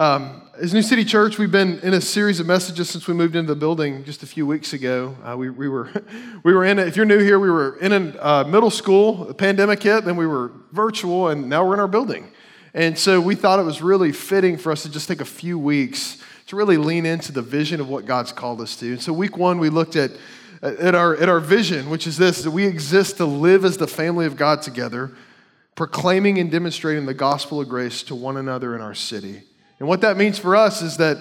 Um, as New City Church, we've been in a series of messages since we moved into the building just a few weeks ago. Uh, we, we, were, we were in, if you're new here, we were in a uh, middle school, the pandemic hit, then we were virtual, and now we're in our building. And so we thought it was really fitting for us to just take a few weeks to really lean into the vision of what God's called us to. And so week one, we looked at, at, our, at our vision, which is this that we exist to live as the family of God together, proclaiming and demonstrating the gospel of grace to one another in our city. And what that means for us is that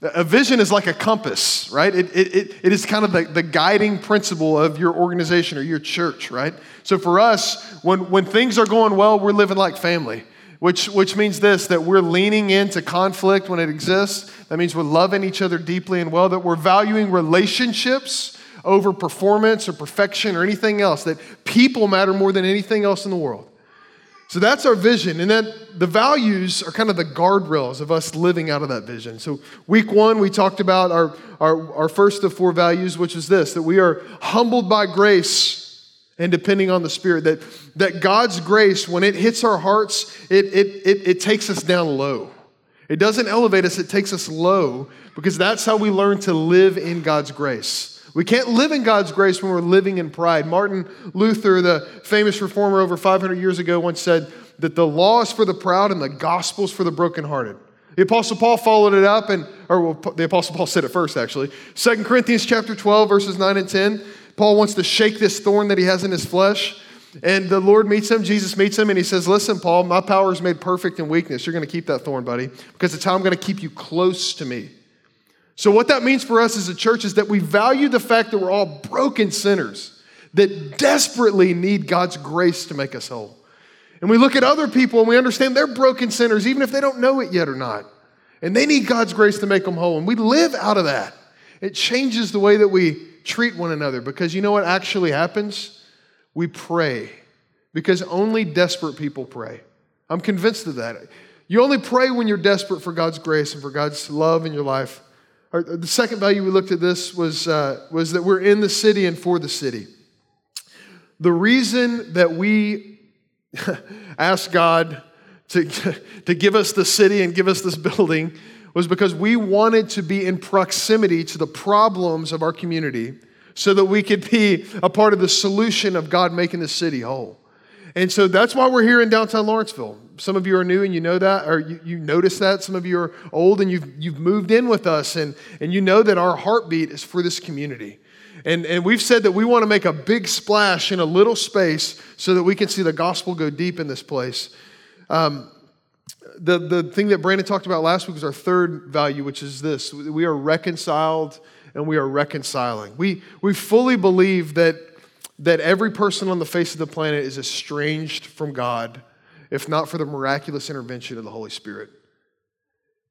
a vision is like a compass, right? It, it, it is kind of the, the guiding principle of your organization or your church, right? So for us, when, when things are going well, we're living like family, which, which means this that we're leaning into conflict when it exists. That means we're loving each other deeply and well, that we're valuing relationships over performance or perfection or anything else, that people matter more than anything else in the world. So that's our vision. And then the values are kind of the guardrails of us living out of that vision. So, week one, we talked about our, our, our first of four values, which is this that we are humbled by grace and depending on the Spirit. That, that God's grace, when it hits our hearts, it, it, it, it takes us down low. It doesn't elevate us, it takes us low because that's how we learn to live in God's grace. We can't live in God's grace when we're living in pride. Martin Luther, the famous reformer over 500 years ago, once said that the law is for the proud and the gospel is for the brokenhearted. The Apostle Paul followed it up, and or well, the Apostle Paul said it first, actually. Second Corinthians chapter 12, verses 9 and 10. Paul wants to shake this thorn that he has in his flesh. And the Lord meets him, Jesus meets him, and he says, Listen, Paul, my power is made perfect in weakness. You're going to keep that thorn, buddy, because it's how I'm going to keep you close to me. So, what that means for us as a church is that we value the fact that we're all broken sinners that desperately need God's grace to make us whole. And we look at other people and we understand they're broken sinners, even if they don't know it yet or not. And they need God's grace to make them whole. And we live out of that. It changes the way that we treat one another because you know what actually happens? We pray because only desperate people pray. I'm convinced of that. You only pray when you're desperate for God's grace and for God's love in your life. The second value we looked at this was, uh, was that we're in the city and for the city. The reason that we asked God to, to give us the city and give us this building was because we wanted to be in proximity to the problems of our community so that we could be a part of the solution of God making the city whole. And so that's why we're here in downtown Lawrenceville. Some of you are new and you know that, or you, you notice that. Some of you are old and you've, you've moved in with us, and, and you know that our heartbeat is for this community. And, and we've said that we want to make a big splash in a little space so that we can see the gospel go deep in this place. Um, the, the thing that Brandon talked about last week was our third value, which is this we are reconciled and we are reconciling. We, we fully believe that that every person on the face of the planet is estranged from God, if not for the miraculous intervention of the Holy Spirit.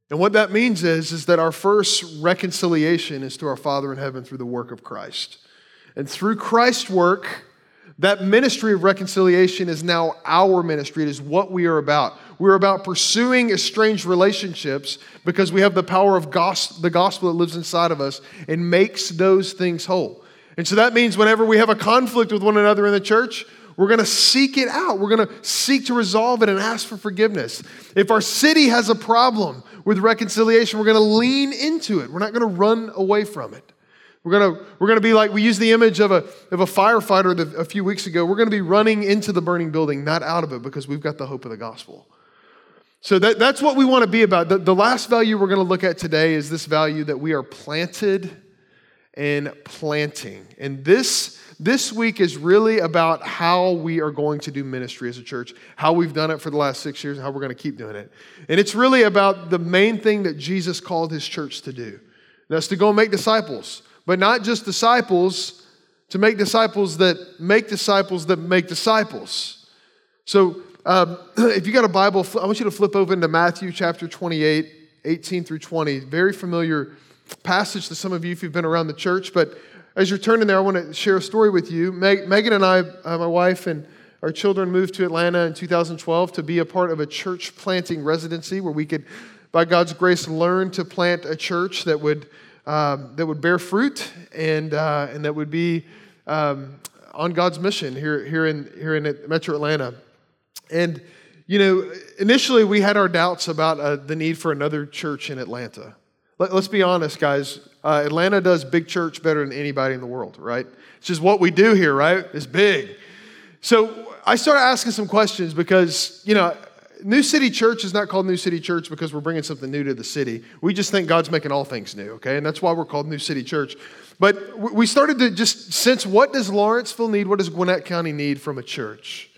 And what that means is, is that our first reconciliation is to our Father in heaven through the work of Christ. And through Christ's work, that ministry of reconciliation is now our ministry. It is what we are about. We're about pursuing estranged relationships because we have the power of gos- the gospel that lives inside of us and makes those things whole. And so that means whenever we have a conflict with one another in the church, we're going to seek it out. We're going to seek to resolve it and ask for forgiveness. If our city has a problem with reconciliation, we're going to lean into it. We're not going to run away from it. We're going to, we're going to be like, we used the image of a, of a firefighter a few weeks ago. We're going to be running into the burning building, not out of it, because we've got the hope of the gospel. So that, that's what we want to be about. The, the last value we're going to look at today is this value that we are planted in planting. And this, this week is really about how we are going to do ministry as a church, how we've done it for the last six years, and how we're going to keep doing it. And it's really about the main thing that Jesus called his church to do. That's to go and make disciples, but not just disciples, to make disciples that make disciples that make disciples. So um, if you got a Bible, I want you to flip over into Matthew chapter 28, 18 through 20. Very familiar passage to some of you if you've been around the church, but as you're turning there, I want to share a story with you. Meg, Megan and I, uh, my wife, and our children moved to Atlanta in 2012 to be a part of a church planting residency where we could, by God's grace, learn to plant a church that would, um, that would bear fruit and, uh, and that would be um, on God's mission here, here, in, here in Metro Atlanta. And you know, initially we had our doubts about uh, the need for another church in Atlanta. Let, us be honest, guys. Uh, Atlanta does big church better than anybody in the world, right? It's just what we do here, right? It's big. So I started asking some questions because, you know, New City Church is not called New City Church because we're bringing something new to the city. We just think God's making all things new, okay? And that's why we're called New City Church. But we started to just sense what does Lawrenceville need? What does Gwinnett County need from a church?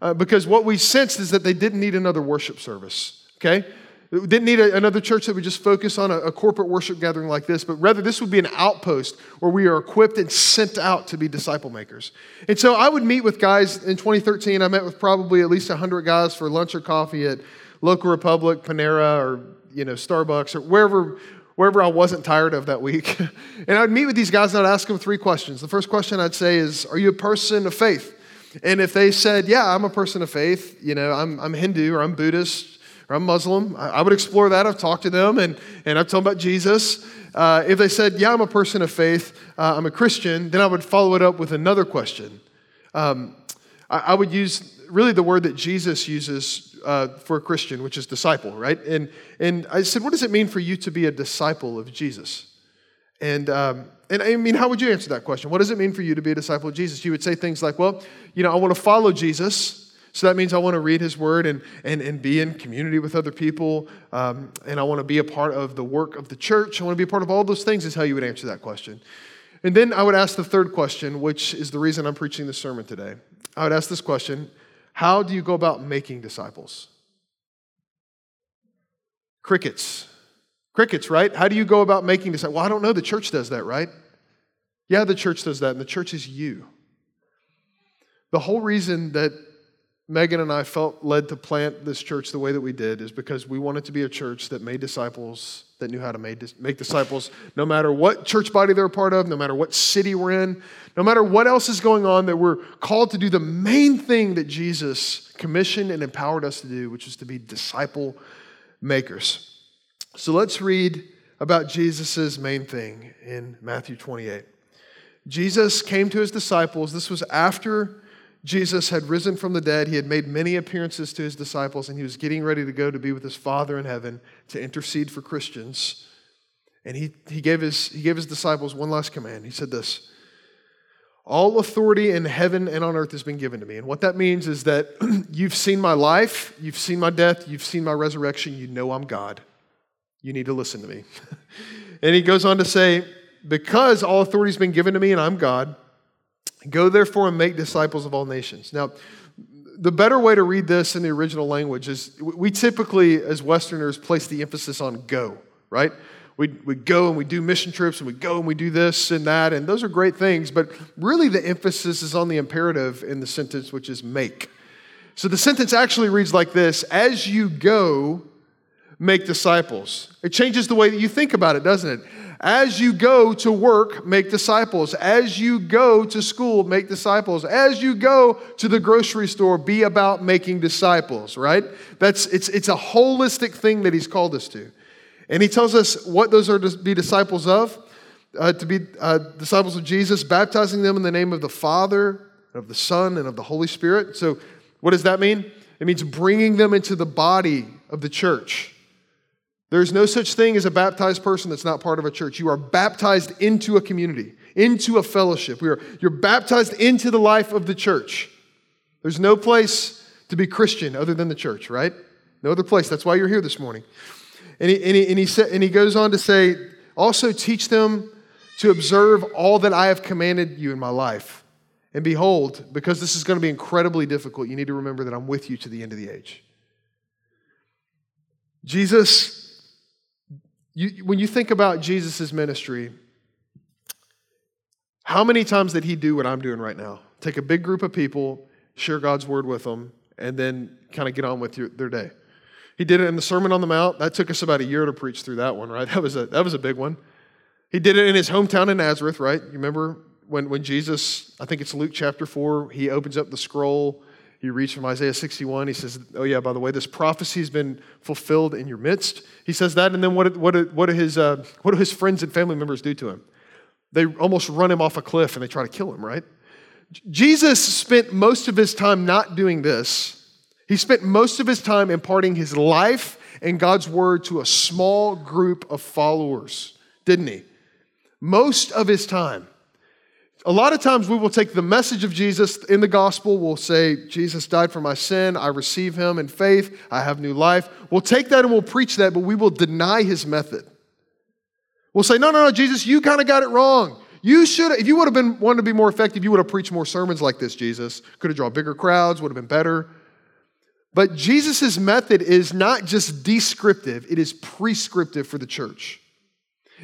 Uh, because what we sensed is that they didn't need another worship service, okay? We didn't need a, another church that would just focus on a, a, corporate worship gathering like this, but rather this would be an outpost where we are equipped and sent out to be disciple makers. And so I would meet with guys in 2013. I met with probably at least 100 guys for lunch or coffee at Local Republic, Panera, or you know Starbucks or wherever wherever I wasn't tired of that week. and I'd meet with these guys and I'd ask them three questions. The first question I'd say is, "Are you a person of faith?" And if they said, "Yeah, I'm a person of faith," you know, I'm, I'm Hindu or I'm Buddhist I'm Muslim. I, would explore that. I've talked to them and, and I've told them about Jesus. Uh, if they said, Yeah, I'm a person of faith, uh, I'm a Christian, then I would follow it up with another question. Um, I, I, would use really the word that Jesus uses uh, for a Christian, which is disciple, right? And, and I said, What does it mean for you to be a disciple of Jesus? And, um, and I mean, how would you answer that question? What does it mean for you to be a disciple of Jesus? You would say things like, Well, you know, I want to follow Jesus. So that means I want to read his word and, and, and be in community with other people. Um, and I want to be a part of the work of the church. I want to be a part of all those things, is how you would answer that question. And then I would ask the third question, which is the reason I'm preaching this sermon today. I would ask this question How do you go about making disciples? Crickets. Crickets, right? How do you go about making disciples? Well, I don't know. The church does that, right? Yeah, the church does that, and the church is you. The whole reason that Megan and I felt led to plant this church the way that we did is because we wanted to be a church that made disciples, that knew how to make, disciples, no matter what church body they're a part of, no matter what city we're in, no matter what else is going on, that we're called to do the main thing that Jesus commissioned and empowered us to do, which is to be disciple makers. So let's read about Jesus' main thing in Matthew 28. Jesus came to his disciples. This was after Jesus had risen from the dead. He had made many appearances to his disciples, and he was getting ready to go to be with his Father in heaven to intercede for Christians. And he, he, gave his, he gave his disciples one last command. He said this All authority in heaven and on earth has been given to me. And what that means is that you've seen my life, you've seen my death, you've seen my resurrection, you know I'm God. You need to listen to me. and he goes on to say, Because all authority has been given to me and I'm God, Go therefore and make disciples of all nations. Now, the better way to read this in the original language is we typically, as Westerners, place the emphasis on go, right? We, we go and we do mission trips and we go and we do this and that, and those are great things, but really the emphasis is on the imperative in the sentence, which is make. So the sentence actually reads like this As you go, make disciples. It changes the way that you think about it, doesn't it? As you go to work, make disciples. As you go to school, make disciples. As you go to the grocery store, be about making disciples, right? That's it's it's a holistic thing that he's called us to. And he tells us what those are to be disciples of. Uh, to be uh, disciples of Jesus, baptizing them in the name of the Father, of the Son, and of the Holy Spirit. So, what does that mean? It means bringing them into the body of the church. There's no such thing as a baptized person that's not part of a church. You are baptized into a community, into a fellowship. We are, you're baptized into the life of the church. There's no place to be Christian other than the church, right? No other place. That's why you're here this morning. And he, and he, and he, sa- and he goes on to say, also teach them to observe all that I have commanded you in my life. And behold, because this is going to be incredibly difficult, you need to remember that I'm with you to the end of the age. Jesus you, when you think about Jesus' ministry, how many times did he do what I'm doing right now? Take a big group of people, share God's word with them, and then kind of get on with your, their day. He did it in the Sermon on the Mount. That took us about a year to preach through that one, right? That was a, that was a big one. He did it in his hometown in Nazareth, right? You remember when, when Jesus, I think it's Luke chapter 4, he opens up the scroll you read from Isaiah 61. He says, Oh, yeah, by the way, this prophecy has been fulfilled in your midst. He says that, and then what, what, what, do, his, uh, what do his friends and family members do to him? They almost run him off a cliff and they try to kill him, right? Jesus spent most of his time not doing this. He He spent most of his time imparting his life and God's word to a small group of followers, didn't he? Most of his time. A lot of times we will take the message of Jesus in the gospel, we'll say, Jesus died for my sin, I receive him in faith, I have new life. We'll take that and we'll preach that, but we will deny his method. We'll say, no, no, no, Jesus, you kind of got it wrong. You should, if you would have been wanted to be more effective, you would have preached more sermons like this, Jesus. Could have drawn bigger crowds, would have been better. But Jesus' method is not just descriptive, it is prescriptive for the church.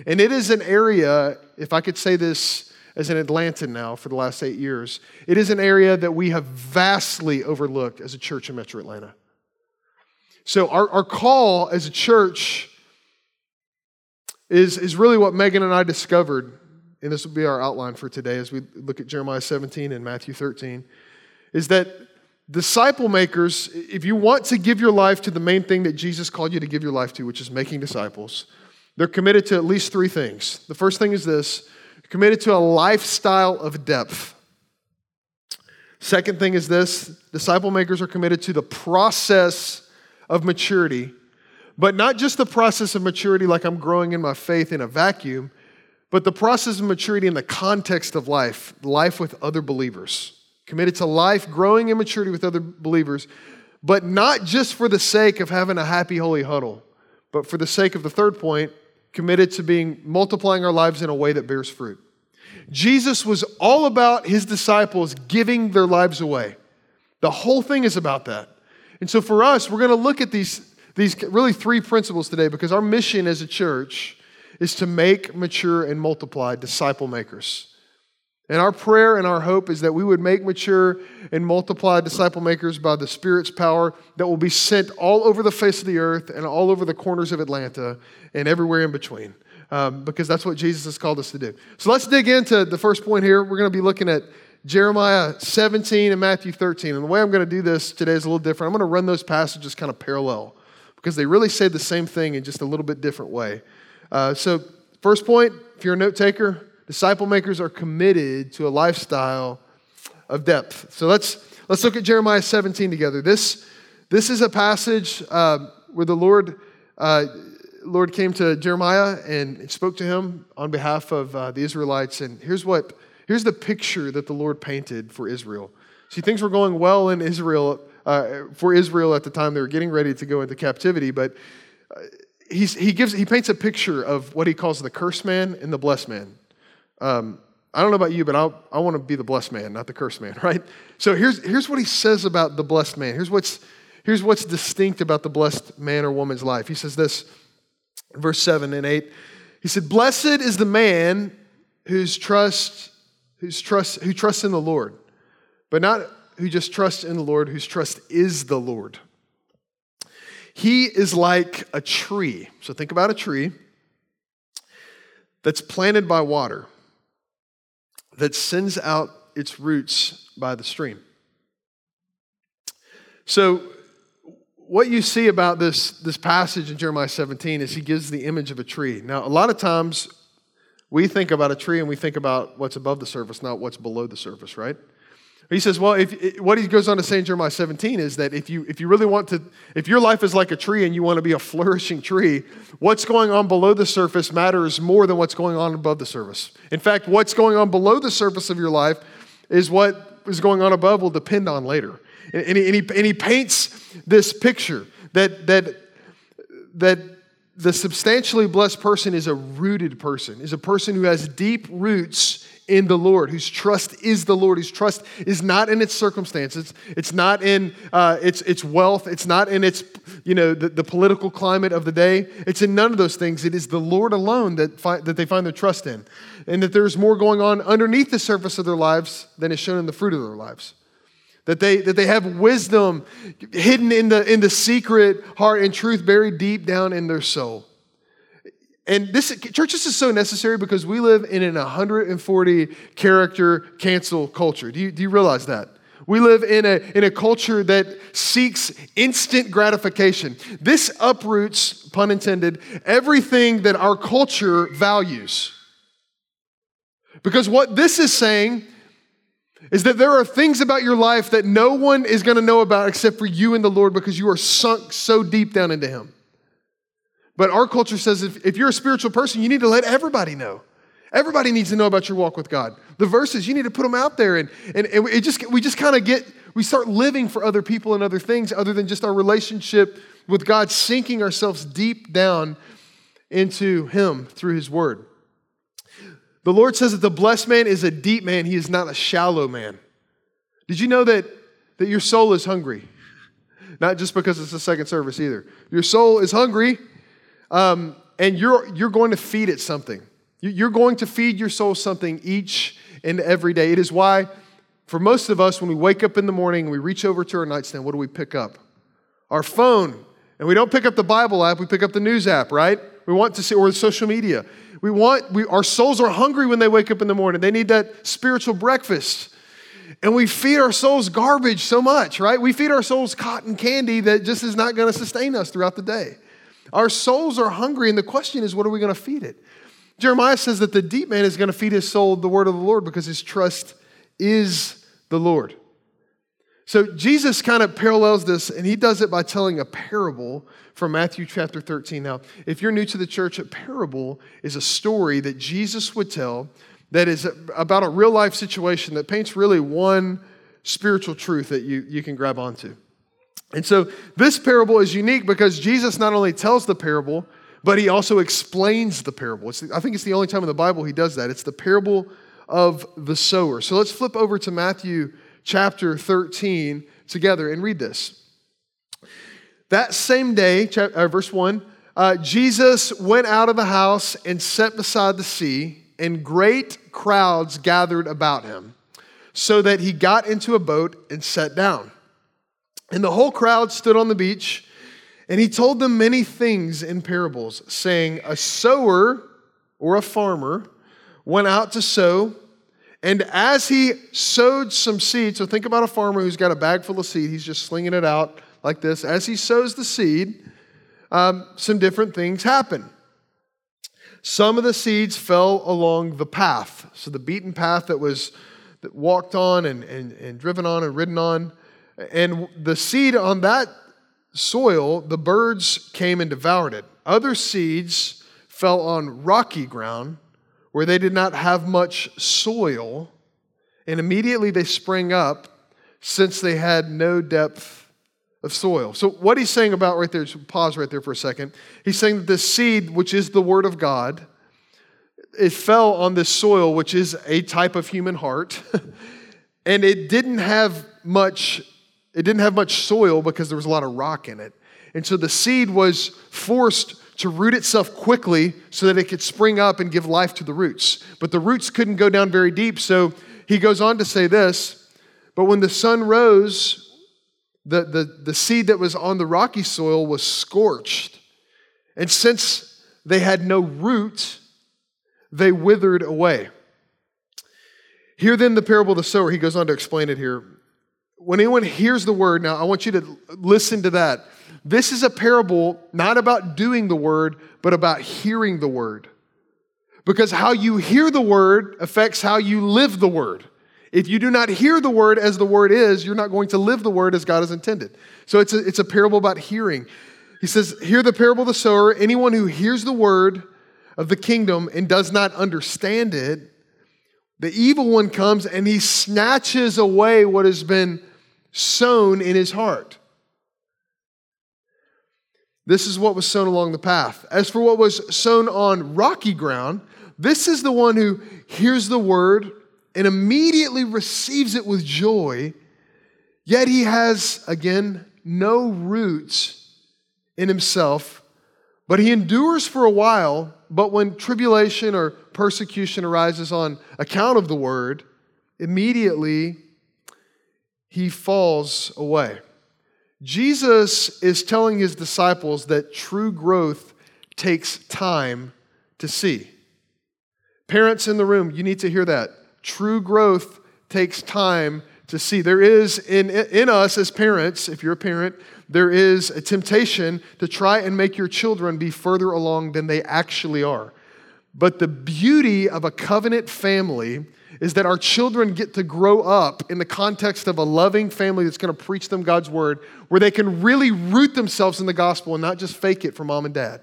And it is an area, if I could say this as an Atlantan now for the last eight years, it is an area that we have vastly overlooked as a church in Metro Atlanta. So, our, our call as a church is, is really what Megan and I discovered, and this will be our outline for today as we look at Jeremiah 17 and Matthew 13, is that disciple makers, if you want to give your life to the main thing that Jesus called you to give your life to, which is making disciples, they're committed to at least three things. The first thing is this committed to a lifestyle of depth. Second thing is this disciple makers are committed to the process of maturity but not just the process of maturity, like I'm growing in my faith in a vacuum, but the process of maturity in the context of life, life with other believers. Committed to life, growing in maturity with other believers, but not just for the sake of having a happy, holy huddle, but for the sake of the third point, committed to being multiplying our lives in a way that bears fruit. Jesus was all about his disciples giving their lives away. The whole thing is about that. And so for us, we're going to look at these these really three principles today because our mission as a church is to make, mature, and multiply disciple makers. And our prayer and our hope is that we would make mature and multiply disciple makers by the Spirit's power that will be sent all over the face of the earth and all over the corners of Atlanta and everywhere in between. Um, because that's what Jesus has called us to do. So let's dig into the first point here. We're going to be looking at Jeremiah 17 and Matthew 13. And the way I'm going to do this today is a little different. I'm going to run those passages kind of parallel because they really say the same thing in just a little bit different way. Uh, so, first point if you're a note taker, disciple makers are committed to a lifestyle of depth. So, let's, let's look at Jeremiah 17 together. This, this is a passage uh, where the Lord. Uh, Lord came to Jeremiah and spoke to him on behalf of uh, the Israelites. And here's what here's the picture that the Lord painted for Israel. See, things were going well in Israel uh, for Israel at the time. They were getting ready to go into captivity, but uh, he, gives, he paints a picture of what he calls the cursed man and the blessed man. Um, I don't know about you, but I'll, I want to be the blessed man, not the cursed man, right? So here's, here's what he says about the blessed man. Here's what's, here's what's distinct about the blessed man or woman's life. He says this, verse 7 and 8. He said, Blessed is the man whose trust, whose trust, who trusts in the Lord, but not who just trusts in the Lord, whose trust is the Lord. He is like a tree. So think about a tree that's planted by water, that sends out its roots by the stream. So, what you see about this, this passage in Jeremiah 17 is he gives the image of a tree. Now, a lot of times we think about a tree and we think about what's above the surface, not what's below the surface, right? He says, well, if, what he goes on to say in Jeremiah 17 is that if you, if you really want to, if your life is like a tree and you want to be a flourishing tree, what's going on below the surface matters more than what's going on above the surface. In fact, what's going on below the surface of your life is what is going on above will depend on later. And, and, he, and, he, and he paints this picture that, that, that the substantially blessed person is a rooted person, is a person who has deep roots in the Lord, whose trust is the Lord, whose trust is not in its circumstances, it's not in uh, its, its wealth, it's not in its, you know, the, the, political climate of the day. It's in none of those things. It is the Lord alone that, fi- that they find their trust in. And that there's more going on underneath the surface of their lives than is shown in the fruit of their lives. That they, that they have wisdom hidden in the, in the secret heart and truth buried deep down in their soul. And this church, this is so necessary because we live in an 140 character cancel culture. Do you, do you realize that? We live in a, in a culture that seeks instant gratification. This uproots, pun intended, everything that our culture values. Because what this is saying is that there are things about your life that no one is going to know about except for you and the Lord because you are sunk so deep down into Him. But our culture says if, if you're a spiritual person, you need to let everybody know. Everybody needs to know about your walk with God. The verses, you need to put them out there. And, and, and it just, we just kind of get, we start living for other people and other things other than just our relationship with God, sinking ourselves deep down into Him through His Word. The Lord says that the blessed man is a deep man, he is not a shallow man. Did you know that, that your soul is hungry? Not just because it's the second service either. Your soul is hungry, um, and you're, you're going to feed it something. You're going to feed your soul something each and every day. It is why, for most of us, when we wake up in the morning and we reach over to our nightstand, what do we pick up? Our phone. And we don't pick up the Bible app, we pick up the news app, right? We want to see, or social media. We want, we, our souls are hungry when they wake up in the morning. They need that spiritual breakfast. And we feed our souls garbage so much, right? We feed our souls cotton candy that just is not going to sustain us throughout the day. Our souls are hungry, and the question is, what are we going to feed it? Jeremiah says that the deep man is going to feed his soul the word of the Lord because his trust is the Lord. So Jesus kind of parallels this, and he does it by telling a parable from Matthew chapter 13. Now, if you're new to the church, a parable is a story that Jesus would tell that is about a real life situation that paints really one spiritual truth that you, you can grab onto. And so this parable is unique because Jesus not only tells the parable, but he also explains the parable. The, I think it's the only time in the Bible he does that. It's the parable of the sower. So let's flip over to Matthew chapter 13 together and read this. That same day, uh, verse 1, uh, Jesus went out of the house and sat beside the sea, and great crowds gathered about him, so that he got into a boat and sat down. And the whole crowd stood on the beach and he told them many things in parables, saying, A sower or a farmer went out to sow, and as he sowed some seed, so think about a farmer who's got a bag full of seed, he's just slinging it out like this. As he sows the seed, um, some different things happen. Some of the seeds fell along the path, so the beaten path that was that walked on and, and, and driven on and ridden on. And the seed on that soil, the birds came and devoured it. Other seeds fell on rocky ground where they did not have much soil, and immediately they sprang up since they had no depth of soil. So, what he's saying about right there, pause right there for a second. He's saying that this seed, which is the Word of God, it fell on this soil, which is a type of human heart, and it didn't have much it didn't have much soil because there was a lot of rock in it. And so the seed was forced to root itself quickly so that it could spring up and give life to the roots. But the roots couldn't go down very deep. So he goes on to say this But when the sun rose, the, the, the seed that was on the rocky soil was scorched. And since they had no root, they withered away. Hear then the parable of the sower. He goes on to explain it here when anyone hears the word, now I want you to listen to that. This is a parable not about doing the word, but about hearing the word. Because how you hear the word affects how you live the word. If you do not hear the word as the word is, you're not going to live the word as God has intended. So it's a, it's a parable about hearing. He says, Hear the parable of the sower. Anyone who hears the word of the kingdom and does not understand it, the evil one comes and he snatches away what has been sown in his heart. This is what was sown along the path. As for what was sown on rocky ground, this is the one who hears the word and immediately receives it with joy, yet he has, again, no roots in himself, but he endures for a while. But when tribulation or persecution arises on account of the word, immediately he falls away. Jesus is telling his disciples that true growth takes time to see. Parents in the room, you need to hear that. True growth takes time to see. There is in, in us as parents, if you're a parent, there is a temptation to try and make your children be further along than they actually are. But the beauty of a covenant family is that our children get to grow up in the context of a loving family that's going to preach them God's word, where they can really root themselves in the gospel and not just fake it for mom and dad.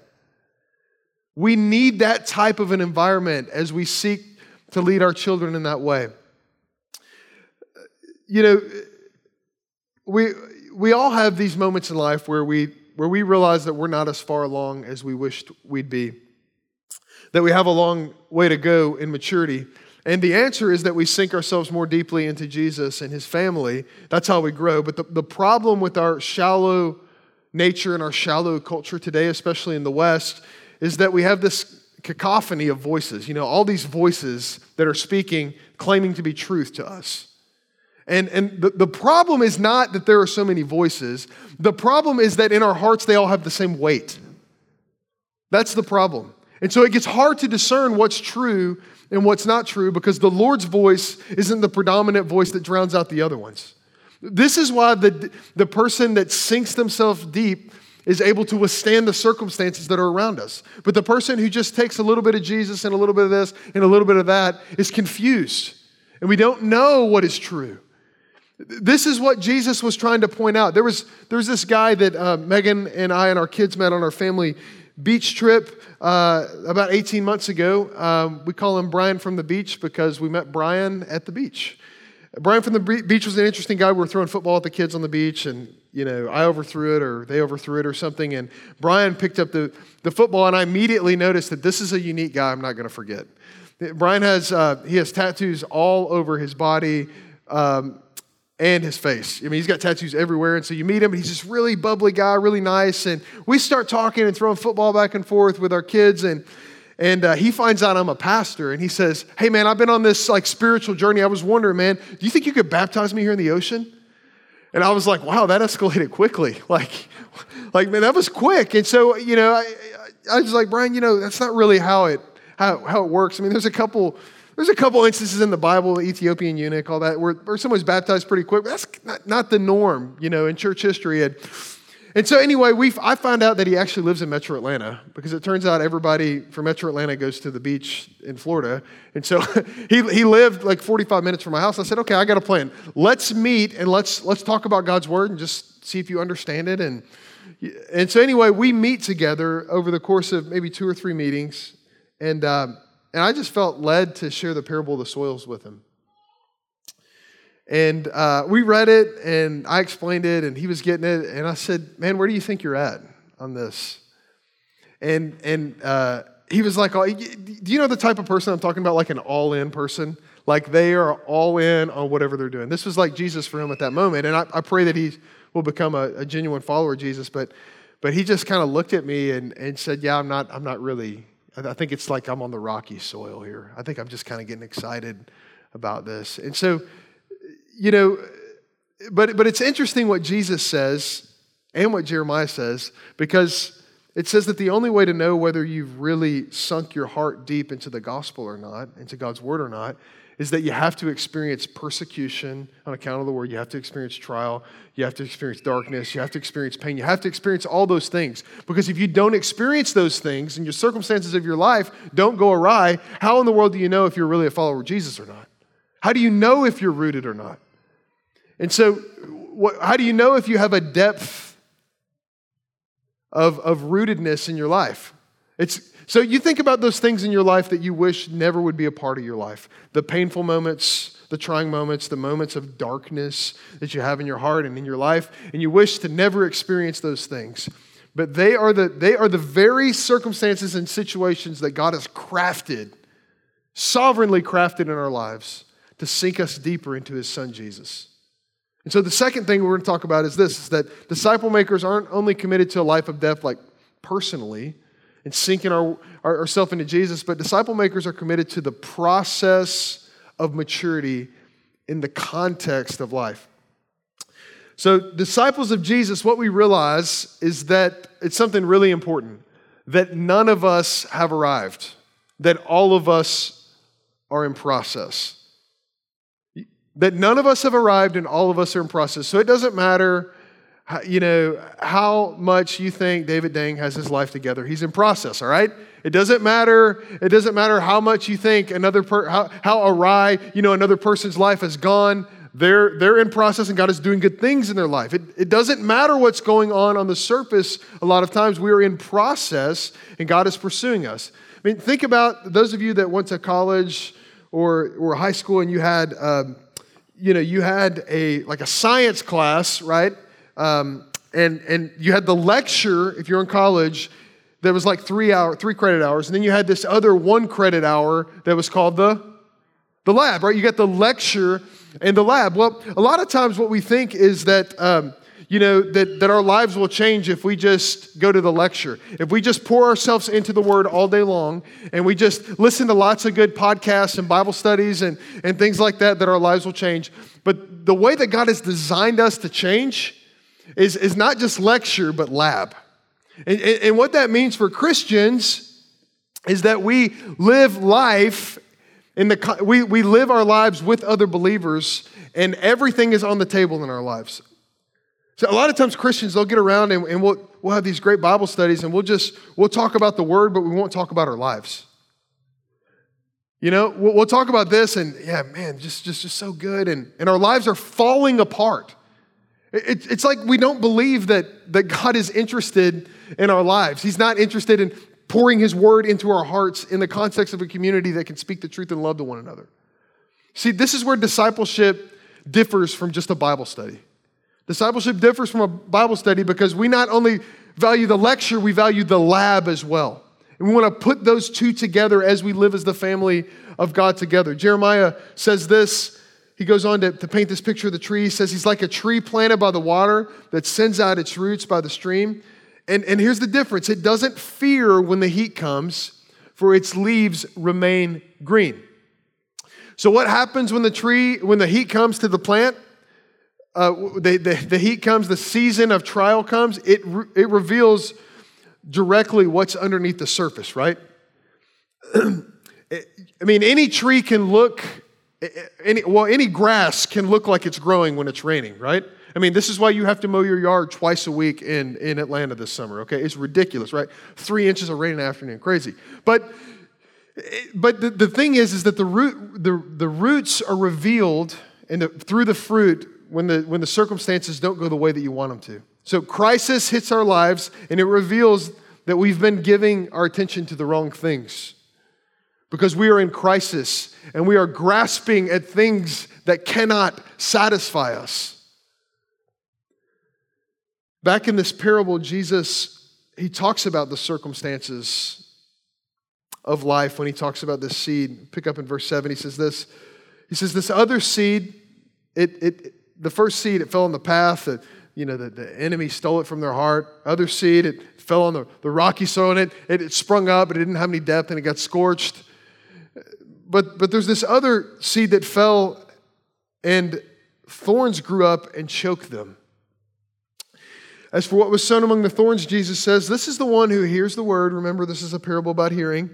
We need that type of an environment as we seek to lead our children in that way. You know, we, we all have these moments in life where we, where we realize that we're not as far along as we wished we'd be, that we have a long way to go in maturity. And the answer is that we sink ourselves more deeply into Jesus and his family. That's how we grow. But the, the problem with our shallow nature and our shallow culture today, especially in the West, is that we have this cacophony of voices. You know, all these voices that are speaking, claiming to be truth to us. And, and the, the problem is not that there are so many voices, the problem is that in our hearts they all have the same weight. That's the problem. And so it gets hard to discern what's true and what's not true because the Lord's voice isn't the predominant voice that drowns out the other ones. This is why the, the person that sinks themselves deep is able to withstand the circumstances that are around us. But the person who just takes a little bit of Jesus and a little bit of this and a little bit of that is confused. And we don't know what is true. This is what Jesus was trying to point out. There was, there was this guy that uh, Megan and I and our kids met on our family beach trip uh, about 18 months ago. Um, we call him Brian from the beach because we met Brian at the beach. Brian from the beach was an interesting guy. We were throwing football at the kids on the beach, and you know, I overthrew it or they overthrew it or something. And Brian picked up the, the football, and I immediately noticed that this is a unique guy I'm not going to forget. Brian has, uh, he has tattoos all over his body. Um, and his face. I mean, he's got tattoos everywhere. And so you meet him, and he's this really bubbly guy, really nice. And we start talking and throwing football back and forth with our kids. And, and uh, he finds out I'm a pastor. And he says, Hey, man, I've been on this like spiritual journey. I was wondering, man, do you think you could baptize me here in the ocean? And I was like, wow, that escalated quickly. Like, like man, that was quick. And so, you know, I, I was like, Brian, you know, that's not really how it, how, how it works. I mean, there's a couple there's a couple instances in the Bible, the Ethiopian eunuch, all that, where, where someone's baptized pretty quick. That's not, not the norm, you know, in church history. And, and so anyway, we I found out that he actually lives in Metro Atlanta because it turns out everybody from Metro Atlanta goes to the beach in Florida. And so he, he lived like 45 minutes from my house. I said, okay, I got a plan. Let's meet and let's, let's talk about God's word and just see if you understand it. And, and so anyway, we meet together over the course of maybe two or three meetings. And, um, and I just felt led to share the parable of the soils with him. And uh, we read it, and I explained it, and he was getting it. And I said, Man, where do you think you're at on this? And, and uh, he was like, oh, Do you know the type of person I'm talking about? Like an all in person? Like they are all in on whatever they're doing. This was like Jesus for him at that moment. And I, I pray that he will become a, a genuine follower of Jesus. But, but he just kind of looked at me and, and said, Yeah, I'm not, I'm not really I think it's like I'm on the rocky soil here. I think I'm just kind of getting excited about this. And so, you know, but, but it's interesting what Jesus says and what Jeremiah says because it says that the only way to know whether you've really sunk your heart deep into the gospel or not, into God's word or not, is that you have to experience persecution on account of the word. You have to experience trial. You have to experience darkness. You have to experience pain. You have to experience all those things. Because if you don't experience those things and your circumstances of your life don't go awry, how in the world do you know if you're really a follower of Jesus or not? How do you know if you're rooted or not? And so, what, how do you know if you have a depth of, of rootedness in your life? It's, so you think about those things in your life that you wish never would be a part of your life the painful moments, the trying moments, the moments of darkness that you have in your heart and in your life, and you wish to never experience those things. But they are the, they are the very circumstances and situations that God has crafted, sovereignly crafted in our lives to sink us deeper into his son Jesus. And so the second thing we're going to talk about is this is that disciple makers aren't only committed to a life of death like personally, and sinking our, our, ourselves into Jesus, but disciple makers are committed to the process of maturity in the context of life. So, disciples of Jesus, what we realize is that it's something really important that none of us have arrived, that all of us are in process. That none of us have arrived and all of us are in process. So, it doesn't matter you know, how much you think David Dang has his life together. He's in process, all right? It doesn't matter. It doesn't matter how much you think another per, how, how awry, you know, another person's life has gone. They're, they're in process and God is doing good things in their life. It, it doesn't matter what's going on on the surface. A lot of times we are in process and God is pursuing us. I mean, think about those of you that went to college or, or high school and you had, um, you know, you had a, like a science class, right? Um, and, and you had the lecture, if you're in college, that was like three hour, three credit hours. And then you had this other one credit hour that was called the, the lab, right? You got the lecture and the lab. Well, a lot of times what we think is that, um, you know, that, that our lives will change if we just go to the lecture. If we just pour ourselves into the word all day long and we just listen to lots of good podcasts and Bible studies and, and things like that, that our lives will change. But the way that God has designed us to change is, is not just lecture, but lab. And, and, and what that means for Christians is that we live life in the, we, we live our lives with other believers, and everything is on the table in our lives. So a lot of times Christians, they'll get around and, and we'll, we'll have these great Bible studies and we'll just, we'll talk about the word, but we won't talk about our lives. You know, we'll, we'll talk about this and yeah, man, just, just, just so good. And, and our lives are falling apart. It, it's like we don't believe that, that God is interested in our lives. He's not interested in pouring His word into our hearts in the context of a community that can speak the truth and love to one another. See, this is where discipleship differs from just a Bible study. Discipleship differs from a Bible study because we not only value the lecture, we value the lab as well. And we want to put those two together as we live as the family of God together. Jeremiah says this he goes on to, to paint this picture of the tree. He says he's like a tree planted by the water that sends out its roots by the stream. And, and here's the difference it doesn't fear when the heat comes, for its leaves remain green. So, what happens when the tree, when the heat comes to the plant? Uh, the, the, the heat comes, the season of trial comes, it, it reveals directly what's underneath the surface, right? I mean, any tree can look any, well, any grass can look like it's growing when it's raining, right? I mean, this is why you have to mow your yard twice a week in, in Atlanta this summer, okay? It's ridiculous, right? Three inches of rain in the afternoon, crazy. But, but the, the thing is, is that the, root, the, the roots are revealed in the, through the fruit when the, when the circumstances don't go the way that you want them to. So crisis hits our lives, and it reveals that we've been giving our attention to the wrong things because we are in crisis and we are grasping at things that cannot satisfy us. Back in this parable, Jesus, he talks about the circumstances of life when he talks about this seed. Pick up in verse 7, he says this. He says, This other seed, it, it, the first seed, it fell on the path that, you know, the, the enemy stole it from their heart. Other seed, it fell on the, the rocky soil and it, it, it sprung up, but it didn't have any depth and it got scorched but, but there's this other seed that fell, and thorns grew up and choked them. As for what was sown among the thorns, Jesus says, This is the one who hears the word. Remember, this is a parable about hearing.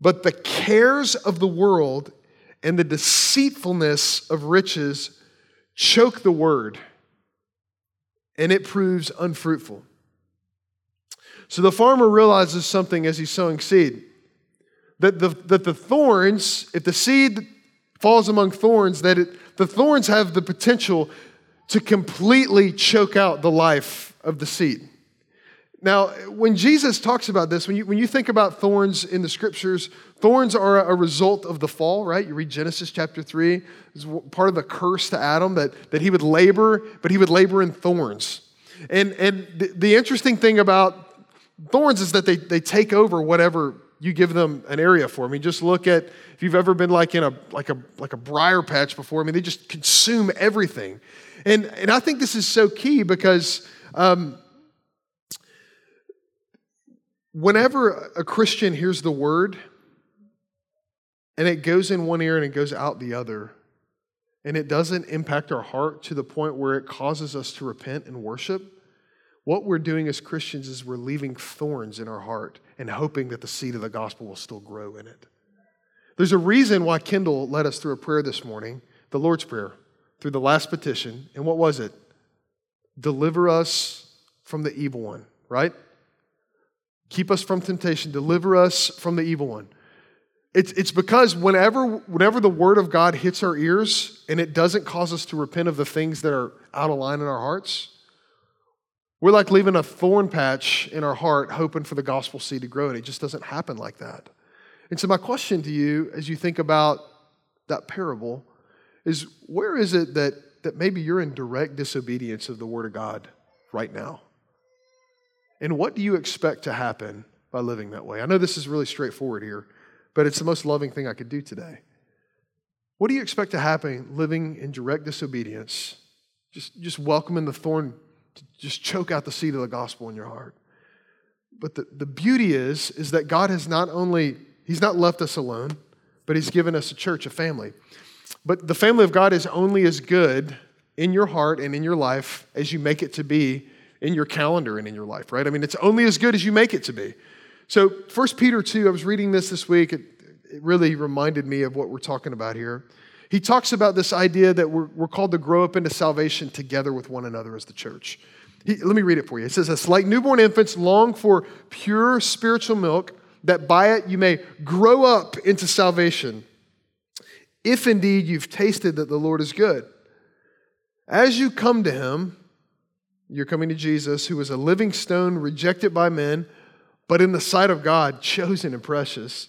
But the cares of the world and the deceitfulness of riches choke the word, and it proves unfruitful. So the farmer realizes something as he's sowing seed that the, that the thorns, if the seed falls among thorns, that it, the thorns have the potential to completely choke out the life of the seed. Now, when Jesus talks about this, when you, when you think about thorns in the scriptures, thorns are a result of the fall, right? You read Genesis chapter 3, it's part of the curse to Adam that, that he would labor, but he would labor in thorns. And, and the, the interesting thing about thorns is that they, they take over whatever you give them an area for. I mean, just look at if you've ever been like in a like a like a briar patch before. I mean, they just consume everything, and and I think this is so key because um, whenever a Christian hears the word, and it goes in one ear and it goes out the other, and it doesn't impact our heart to the point where it causes us to repent and worship what we're doing as Christians is we're leaving thorns in our heart and hoping that the seed of the gospel will still grow in it. There's a reason why Kendall led us through a prayer this morning, the Lord's Prayer, through the last petition. And what was it? deliver us from the evil one, right? Keep us from temptation, deliver us from the evil one. It's, it's because whenever, whenever the word of God hits our ears and it doesn't cause us to repent of the things that are out of line in our hearts, we're like leaving a thorn patch in our heart, hoping for the gospel seed to grow, and it just doesn't happen like that. And so, my question to you as you think about that parable is where is it that, that maybe you're in direct disobedience of the Word of God right now? And what do you expect to happen by living that way? I know this is really straightforward here, but it's the most loving thing I could do today. What do you expect to happen living in direct disobedience? Just, just welcoming the thorn to just choke out the seed of the gospel in your heart. But the, the beauty is, is that God has not only, He's not left us alone, but He's given us a church, a family. But the family of God is only as good in your heart and in your life as you make it to be in your calendar and in your life, right? I mean, it's only as good as you make it to be. So, 1 Peter 2, I was reading this this week. It, it really reminded me of what we're talking about here. He talks about this idea that we're, we're called to grow up into salvation together with one another as the church. He, let me read it for you. It says this like newborn infants long for pure spiritual milk, that by it you may grow up into salvation, if indeed you've tasted that the Lord is good. As you come to him, you're coming to Jesus, who is a living stone rejected by men, but in the sight of God, chosen and precious.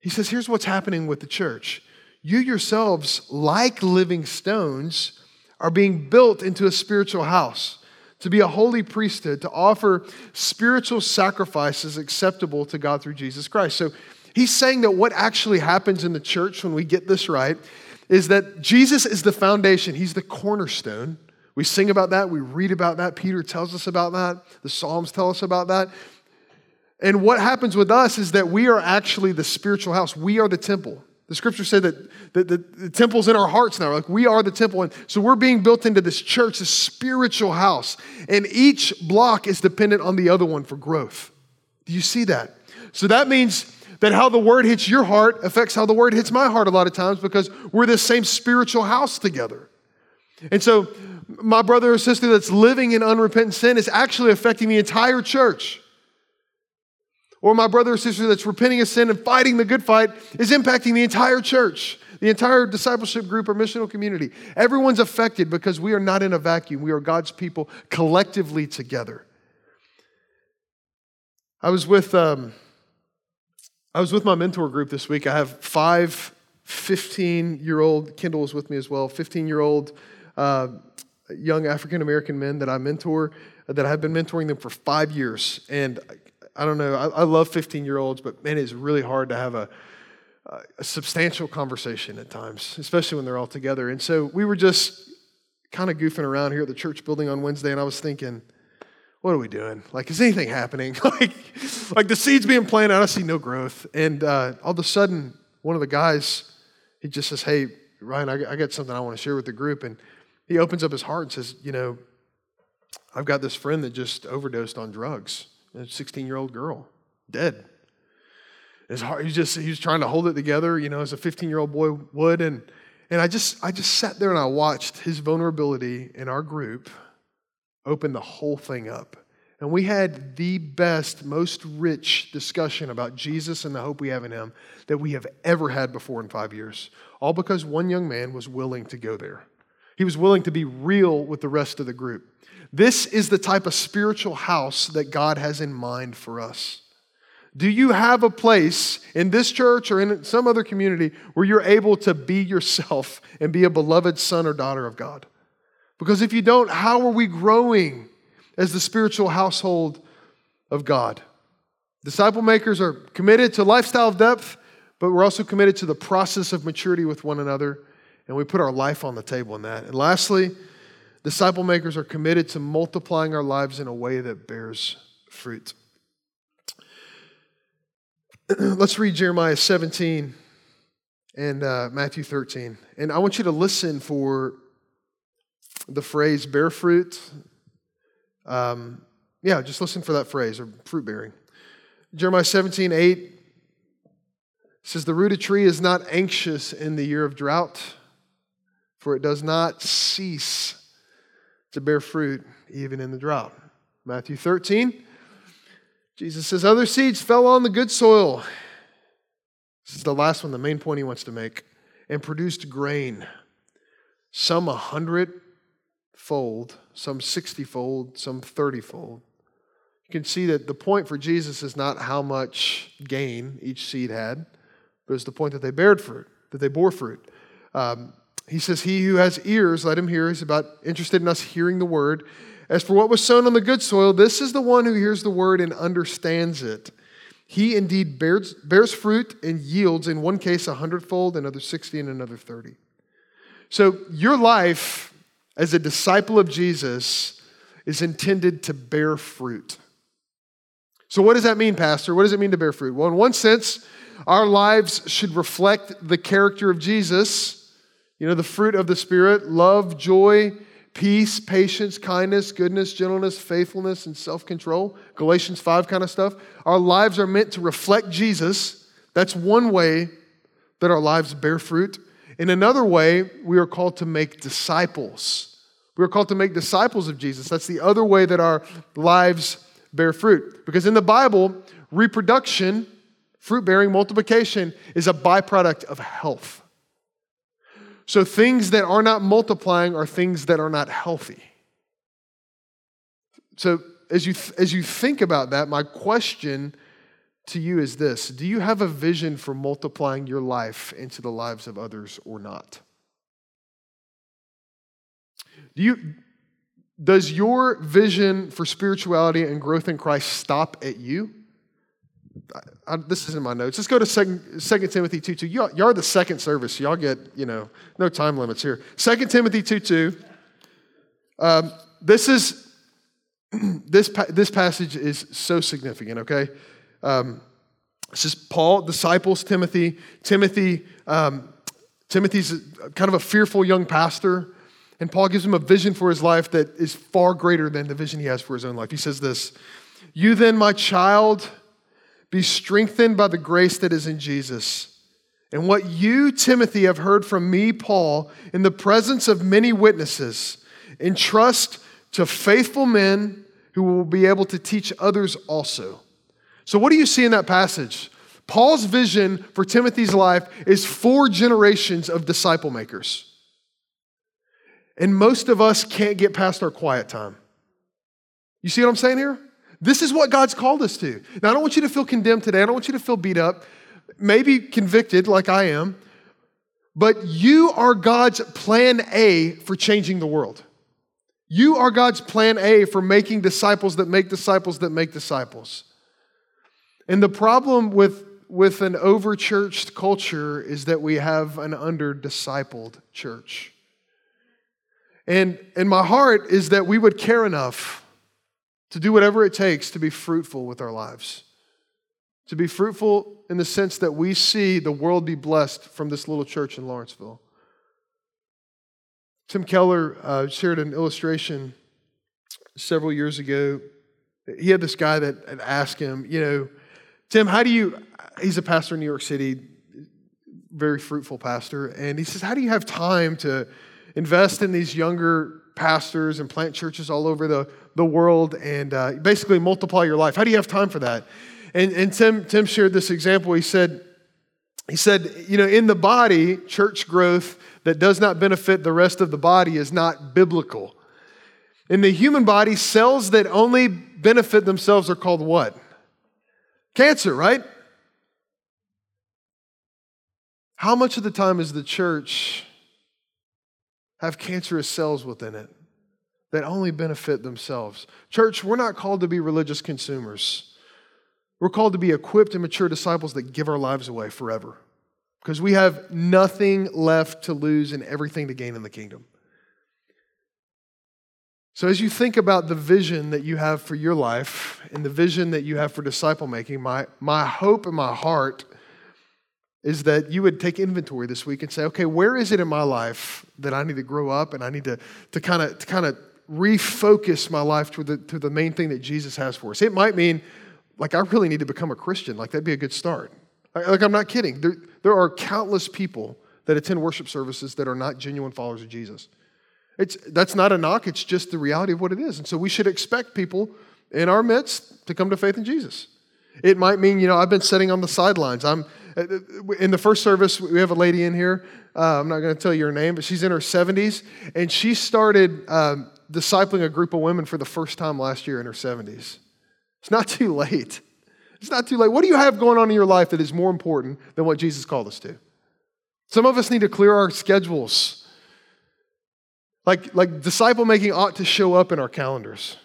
He says, Here's what's happening with the church you yourselves, like living stones, are being built into a spiritual house to be a holy priesthood, to offer spiritual sacrifices acceptable to God through Jesus Christ. So he's saying that what actually happens in the church when we get this right is that Jesus is the foundation, he's the cornerstone. We sing about that, we read about that, Peter tells us about that, the Psalms tell us about that. And what happens with us is that we are actually the spiritual house, we are the temple. The scriptures say that the, the, the, temple's in our hearts now. Like we are the temple. And so we're being built into this church, this spiritual house. And each block is dependent on the other one for growth. Do you see that? So that means that how the word hits your heart affects how the word hits my heart a lot of times because we're this same spiritual house together. And so my brother or sister that's living in unrepentant sin is actually affecting the entire church or my brother or sister that's repenting of sin and fighting the good fight is impacting the entire church, the entire discipleship group or missional community. Everyone's affected because we are not in a vacuum. We are God's people collectively together. I was with um, I was with my mentor group this week. I have five 15 year old, Kendall was with me as well, 15 year old uh, young African American men that I mentor, that I've been mentoring them for five years. And I don't know. I, I love 15 year olds, but man, it's really hard to have a, a substantial conversation at times, especially when they're all together. And so we were just kind of goofing around here at the church building on Wednesday, and I was thinking, what are we doing? Like, is anything happening? like, like the seeds being planted, I see no growth. And uh, all of a sudden, one of the guys, he just says, hey, Ryan, I, I got something I want to share with the group. And he opens up his heart and says, you know, I've got this friend that just overdosed on drugs a 16 year old girl, dead. His heart, he just he was trying to hold it together, you know, as a 15 year old boy would. And, and I just I just sat there and I watched his vulnerability in our group open the whole thing up. And we had the best, most rich discussion about Jesus and the hope we have in him that we have ever had before in five years. All because one young man was willing to go there. He was willing to be real with the rest of the group. This is the type of spiritual house that God has in mind for us. Do you have a place in this church or in some other community where you're able to be yourself and be a beloved son or daughter of God? Because if you don't, how are we growing as the spiritual household of God? Disciple makers are committed to lifestyle depth, but we're also committed to the process of maturity with one another, and we put our life on the table in that. And lastly, Disciple makers are committed to multiplying our lives in a way that bears fruit. Let's read Jeremiah 17 and uh, Matthew 13. And I want you to listen for the phrase bear fruit. Um, yeah, just listen for that phrase, or fruit bearing. Jeremiah 17, 8 says, The rooted tree is not anxious in the year of drought, for it does not cease to bear fruit even in the drought. Matthew 13, Jesus says, Other seeds fell on the good soil. This is the last one, the main point he wants to make, and produced grain, some a hundred fold, some 60 fold, some 30 fold. You can see that the point for Jesus is not how much gain each seed had, but it's the point that they bared fruit, that they bore fruit. Um, he says, He who has ears, let him hear. He's about interested in us hearing the word. As for what was sown on the good soil, this is the one who hears the word and understands it. He indeed bears, bears fruit and yields, in one case a hundredfold, another 60, and another 30. So your life as a disciple of Jesus is intended to bear fruit. So, what does that mean, Pastor? What does it mean to bear fruit? Well, in one sense, our lives should reflect the character of Jesus. You know, the fruit of the Spirit love, joy, peace, patience, kindness, goodness, gentleness, faithfulness, and self control. Galatians 5 kind of stuff. Our lives are meant to reflect Jesus. That's one way that our lives bear fruit. In another way, we are called to make disciples. We are called to make disciples of Jesus. That's the other way that our lives bear fruit. Because in the Bible, reproduction, fruit bearing, multiplication is a byproduct of health. So things that are not multiplying are things that are not healthy. So as you, th- as you think about that, my question to you is this Do you have a vision for multiplying your life into the lives of others or not? Do you, does your vision for spirituality and growth in Christ stop at you? I, this is in my notes. Let's go to 2, 2 Timothy 2 2. Y'all, y'all are the second service. Y'all get, you know, no time limits here. 2 Timothy 2 2. Um, this is, this, this passage is so significant, okay? Um, this is Paul disciples Timothy. Timothy, um, Timothy's kind of a fearful young pastor, and Paul gives him a vision for his life that is far greater than the vision he has for his own life. He says this You then, my child, be strengthened by the grace that is in Jesus. And what you, Timothy, have heard from me, Paul, in the presence of many witnesses, entrust to faithful men who will be able to teach others also. So, what do you see in that passage? Paul's vision for Timothy's life is four generations of disciple makers. And most of us can't get past our quiet time. You see what I'm saying here? This is what God's called us to. Now, I don't want you to feel condemned today. I don't want you to feel beat up, maybe convicted like I am, but you are God's plan A for changing the world. You are God's plan A for making disciples that make disciples that make disciples. And the problem with, with an over churched culture is that we have an under discipled church. And, and my heart is that we would care enough to do whatever it takes to be fruitful with our lives. To be fruitful in the sense that we see the world be blessed from this little church in Lawrenceville. Tim Keller uh, shared an illustration several years ago. He had this guy that asked him, you know, Tim, how do you, he's a pastor in New York City, very fruitful pastor, and he says, how do you have time to invest in these younger pastors and plant churches all over the the world and uh, basically multiply your life. How do you have time for that? And, and Tim, Tim shared this example. He said, he said, you know, in the body, church growth that does not benefit the rest of the body is not biblical. In the human body, cells that only benefit themselves are called what? Cancer, right? How much of the time is the church have cancerous cells within it? that only benefit themselves. Church, we're not called to be religious consumers. We're called to be equipped and mature disciples that give our lives away forever because we have nothing left to lose and everything to gain in the kingdom. So, as you think about the vision that you have for your life and the vision that you have for disciple making, my, my hope and my heart is that you would take inventory this week and say, okay, where is it in my life that I need to grow up and I need to, kind of to kind of refocus my life to the, to the main thing that Jesus has for us. It might mean, like, I really need to become a Christian. Like, that'd be a good start. Like, I'm not kidding. There, there are countless people that attend worship services that are not genuine followers of Jesus. It's, that's not a knock, it's just the reality of what it is. And so we should expect people in our midst to come to faith in Jesus. It might mean, you know, I've been sitting on the sidelines. I'm in the first service. We have a lady in here. Uh, I'm not going to tell you her name, but she's in her 70s, and she started um, discipling a group of women for the first time last year in her 70s. It's not too late. It's not too late. What do you have going on in your life that is more important than what Jesus called us to? Some of us need to clear our schedules. Like, like disciple making ought to show up in our calendars.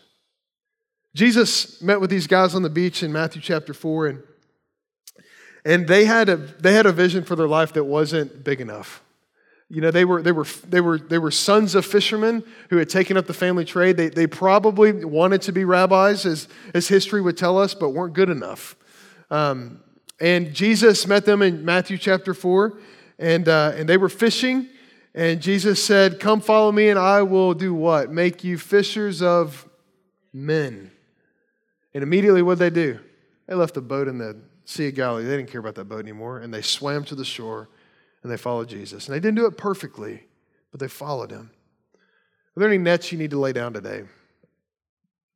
Jesus met with these guys on the beach in Matthew chapter 4, and, and they, had a, they had a vision for their life that wasn't big enough. You know, they were, they, were, they, were, they were sons of fishermen who had taken up the family trade. They, they probably wanted to be rabbis, as, as history would tell us, but weren't good enough. Um, and Jesus met them in Matthew chapter 4, and, uh, and they were fishing. And Jesus said, Come follow me, and I will do what? Make you fishers of men. And immediately, what did they do? They left the boat in the Sea of Galilee. They didn't care about that boat anymore. And they swam to the shore and they followed Jesus. And they didn't do it perfectly, but they followed him. Are there any nets you need to lay down today?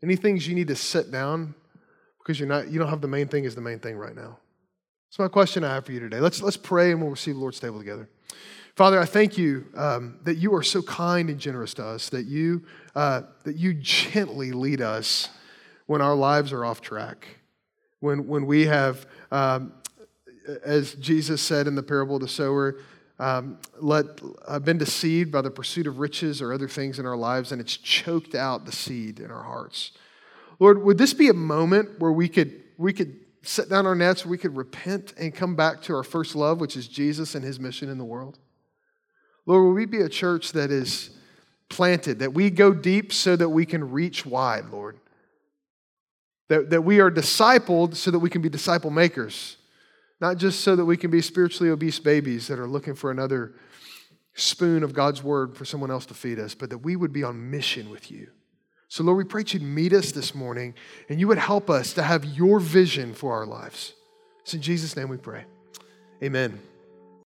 Any things you need to set down because you're not, you don't have the main thing as the main thing right now? That's my question I have for you today. Let's, let's pray and we'll receive the Lord's table together. Father, I thank you um, that you are so kind and generous to us, that you, uh, that you gently lead us when our lives are off track, when, when we have, um, as Jesus said in the parable of the sower, um, let, been deceived by the pursuit of riches or other things in our lives, and it's choked out the seed in our hearts. Lord, would this be a moment where we could, we could set down our nets, we could repent and come back to our first love, which is Jesus and his mission in the world? Lord, will we be a church that is planted, that we go deep so that we can reach wide, Lord? That, that we are discipled so that we can be disciple makers, not just so that we can be spiritually obese babies that are looking for another spoon of God's word for someone else to feed us, but that we would be on mission with you. So, Lord, we pray that you'd meet us this morning and you would help us to have your vision for our lives. It's in Jesus' name we pray. Amen.